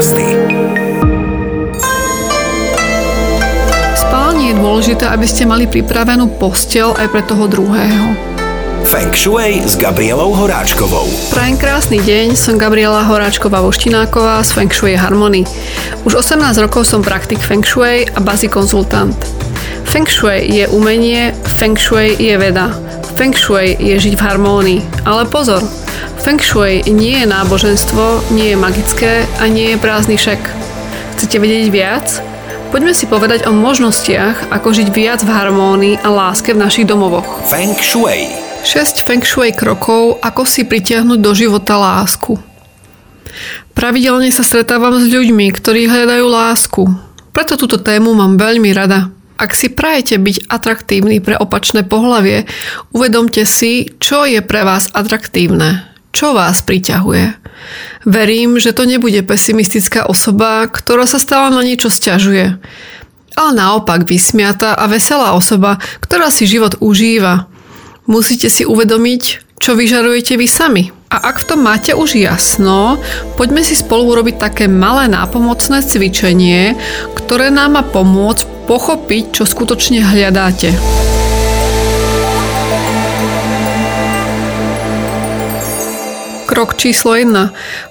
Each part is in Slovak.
brzdy. Spálni je dôležité, aby ste mali pripravenú postel aj pre toho druhého. Feng Shui s Gabrielou Horáčkovou. Prajem krásny deň, som Gabriela Horáčková Voštináková z Feng Shui Harmony. Už 18 rokov som praktik Feng Shui a bazy konzultant. Feng Shui je umenie, Feng Shui je veda. Feng Shui je žiť v harmónii. Ale pozor, Feng Shui nie je náboženstvo, nie je magické a nie je prázdny šek. Chcete vedieť viac? Poďme si povedať o možnostiach, ako žiť viac v harmónii a láske v našich domovoch. Feng Shui. 6 Feng Shui krokov, ako si pritiahnuť do života lásku. Pravidelne sa stretávam s ľuďmi, ktorí hľadajú lásku. Preto túto tému mám veľmi rada. Ak si prajete byť atraktívny pre opačné pohlavie, uvedomte si, čo je pre vás atraktívne, čo vás priťahuje. Verím, že to nebude pesimistická osoba, ktorá sa stále na niečo stiažuje, ale naopak vysmiata a veselá osoba, ktorá si život užíva. Musíte si uvedomiť, čo vyžarujete vy sami. A ak v tom máte už jasno, poďme si spolu urobiť také malé nápomocné cvičenie, ktoré nám má pomôcť pochopiť, čo skutočne hľadáte. Krok číslo 1.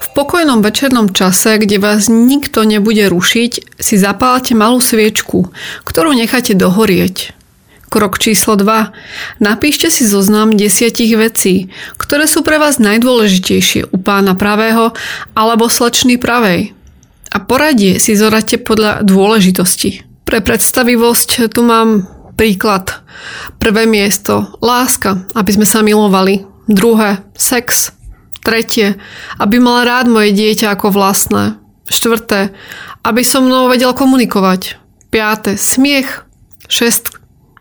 V pokojnom večernom čase, kde vás nikto nebude rušiť, si zapálte malú sviečku, ktorú necháte dohorieť. Krok číslo 2. Napíšte si zoznam desiatich vecí, ktoré sú pre vás najdôležitejšie u pána pravého alebo slečny pravej. A poradie si zoradte podľa dôležitosti. Pre predstavivosť tu mám príklad. Prvé miesto, láska, aby sme sa milovali. Druhé, sex. Tretie, aby mal rád moje dieťa ako vlastné. Štvrté, aby so mnou vedel komunikovať. Piaté, smiech. Šest,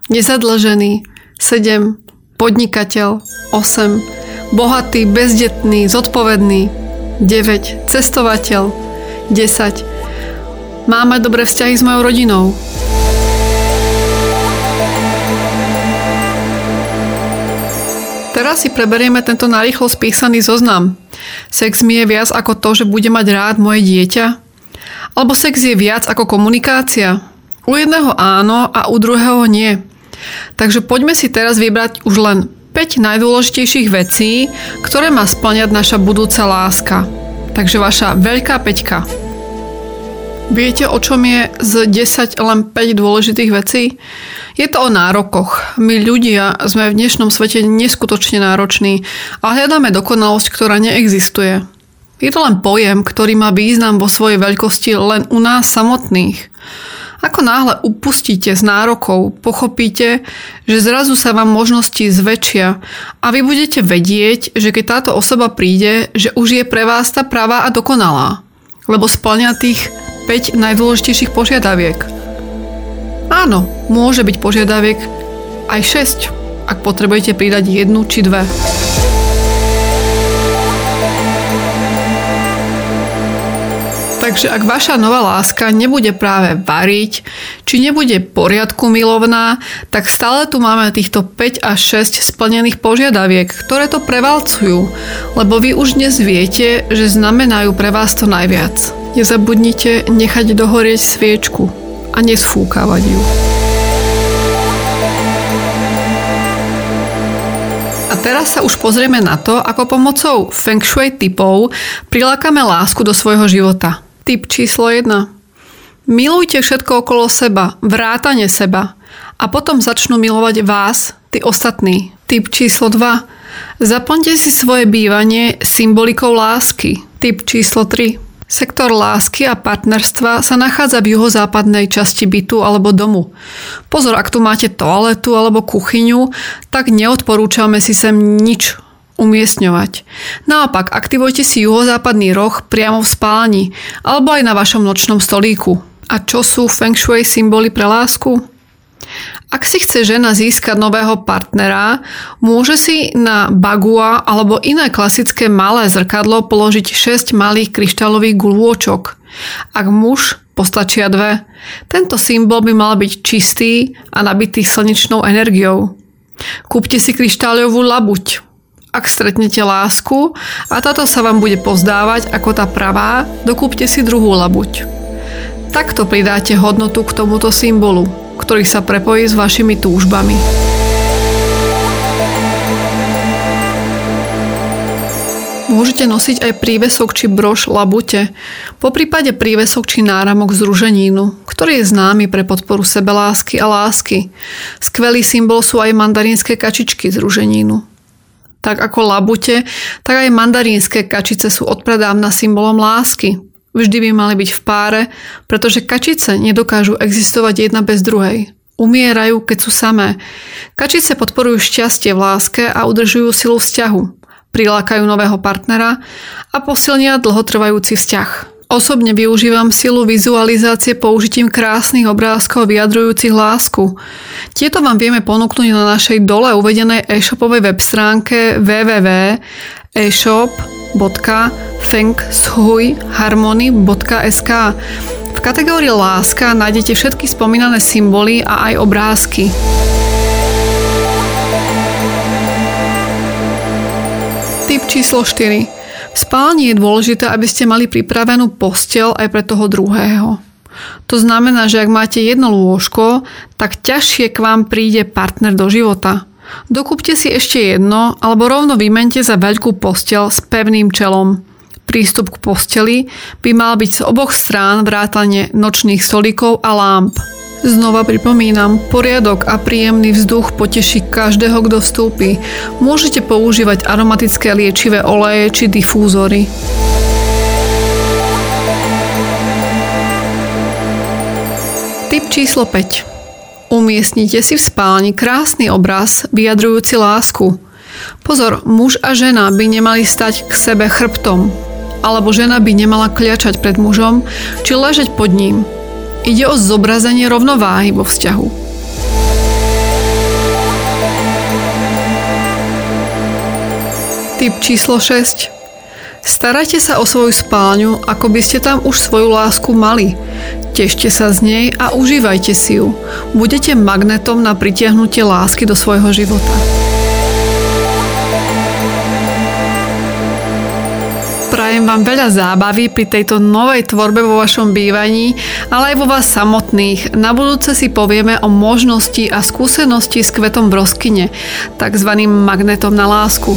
nezadlžený. Sedem, podnikateľ. Osem, bohatý, bezdetný, zodpovedný. 9. Cestovateľ. 10. Máme dobré vzťahy s mojou rodinou. Teraz si preberieme tento narýchlo spísaný zoznam. Sex mi je viac ako to, že bude mať rád moje dieťa? Alebo sex je viac ako komunikácia? U jedného áno a u druhého nie. Takže poďme si teraz vybrať už len 5 najdôležitejších vecí, ktoré má splňať naša budúca láska. Takže vaša veľká peťka. Viete, o čom je z 10 len 5 dôležitých vecí? Je to o nárokoch. My ľudia sme v dnešnom svete neskutočne nároční a hľadáme dokonalosť, ktorá neexistuje. Je to len pojem, ktorý má význam vo svojej veľkosti len u nás samotných. Ako náhle upustíte z nárokov, pochopíte, že zrazu sa vám možnosti zväčšia a vy budete vedieť, že keď táto osoba príde, že už je pre vás tá pravá a dokonalá. Lebo splňa tých 5 najdôležitejších požiadaviek. Áno, môže byť požiadaviek aj 6, ak potrebujete pridať jednu či dve. Takže ak vaša nová láska nebude práve variť, či nebude poriadku milovná, tak stále tu máme týchto 5 až 6 splnených požiadaviek, ktoré to prevalcujú, lebo vy už dnes viete, že znamenajú pre vás to najviac. Nezabudnite nechať dohorieť sviečku a nesfúkavať ju. A teraz sa už pozrieme na to, ako pomocou feng shui typov prilákame lásku do svojho života. Typ číslo 1. Milujte všetko okolo seba, vrátane seba a potom začnú milovať vás, tí ostatní. Typ číslo 2. Zaplňte si svoje bývanie symbolikou lásky. Typ číslo 3. Sektor lásky a partnerstva sa nachádza v juhozápadnej časti bytu alebo domu. Pozor, ak tu máte toaletu alebo kuchyňu, tak neodporúčame si sem nič umiestňovať. Naopak, aktivujte si juhozápadný roh priamo v spálni alebo aj na vašom nočnom stolíku. A čo sú feng shui symboly pre lásku? Ak si chce žena získať nového partnera, môže si na bagua alebo iné klasické malé zrkadlo položiť 6 malých kryštálových gulôčok. Ak muž, postačia dve. Tento symbol by mal byť čistý a nabitý slnečnou energiou. Kúpte si kryštáľovú labuť Ak stretnete lásku a táto sa vám bude pozdávať ako tá pravá, dokúpte si druhú labuť. Takto pridáte hodnotu k tomuto symbolu, ktorý sa prepojí s vašimi túžbami. Môžete nosiť aj prívesok či brož labute, po prípade prívesok či náramok z ruženínu, ktorý je známy pre podporu sebelásky a lásky. Skvelý symbol sú aj mandarínske kačičky z ruženínu. Tak ako labute, tak aj mandarínske kačice sú odpredávna symbolom lásky. Vždy by mali byť v páre, pretože kačice nedokážu existovať jedna bez druhej. Umierajú, keď sú samé. Kačice podporujú šťastie v láske a udržujú silu vzťahu prilákajú nového partnera a posilnia dlhotrvajúci vzťah. Osobne využívam silu vizualizácie použitím krásnych obrázkov vyjadrujúcich lásku. Tieto vám vieme ponúknuť na našej dole uvedenej e-shopovej web stránke www.eshop.fengshuiharmony.sk V kategórii láska nájdete všetky spomínané symboly a aj obrázky. Tip číslo 4. V spálni je dôležité, aby ste mali pripravenú postel aj pre toho druhého. To znamená, že ak máte jedno lôžko, tak ťažšie k vám príde partner do života. Dokúpte si ešte jedno, alebo rovno vymente za veľkú postel s pevným čelom. Prístup k posteli by mal byť z oboch strán vrátane nočných stolíkov a lámp. Znova pripomínam, poriadok a príjemný vzduch poteší každého, kto vstúpi. Môžete používať aromatické liečivé oleje či difúzory. Tip číslo 5. Umiestnite si v spálni krásny obraz vyjadrujúci lásku. Pozor, muž a žena by nemali stať k sebe chrbtom, alebo žena by nemala kliačať pred mužom či ležať pod ním. Ide o zobrazenie rovnováhy vo vzťahu. Typ číslo 6. Starajte sa o svoju spálňu, ako by ste tam už svoju lásku mali. Tešte sa z nej a užívajte si ju. Budete magnetom na pritiahnutie lásky do svojho života. Prajem vám veľa zábavy pri tejto novej tvorbe vo vašom bývaní, ale aj vo vás samotných. Na budúce si povieme o možnosti a skúsenosti s kvetom broskyne, tzv. magnetom na lásku.